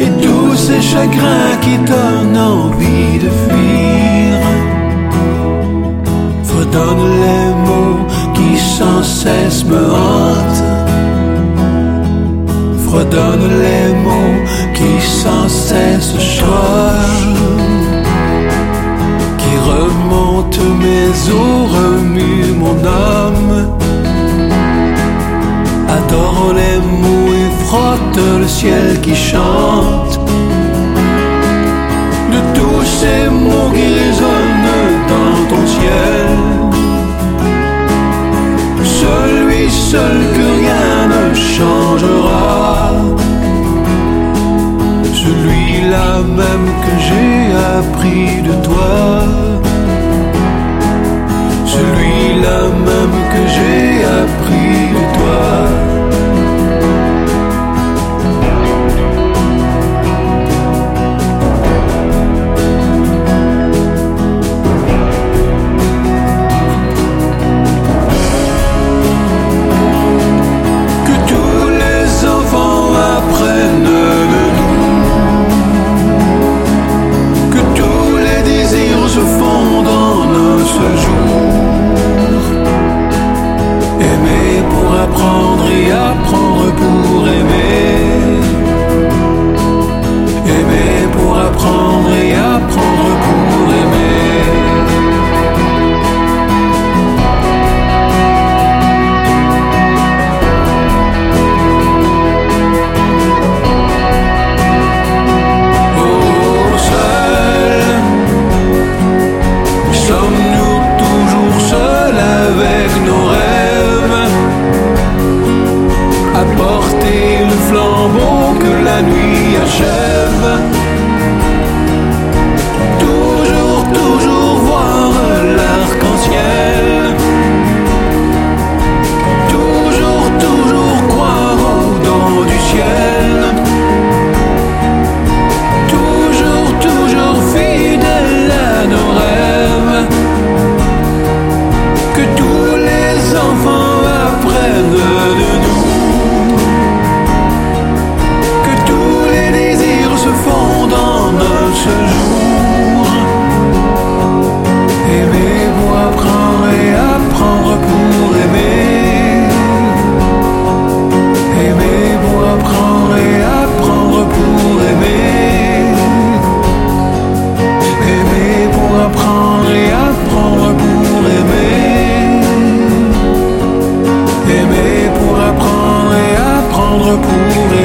Et tous ces chagrins qui donnent envie de fuir. Fredonne les mots qui sans cesse me hantent. Fredonne les mots qui sans cesse changent. Qui remontent mes os, remuent mon âme. Adore les mots et frotte le ciel qui chante. De tous ces mots qui résonnent dans ton ciel. Celui seul que rien ne changera. Celui-là même que j'ai appris de toi. Celui-là même que j'ai que la nuit achève. Toujours, toujours voir l'arc-en-ciel. Toujours, toujours croire au don du ciel. Toujours, toujours fidèle à nos rêves. Que tous les enfants apprennent കൂടെ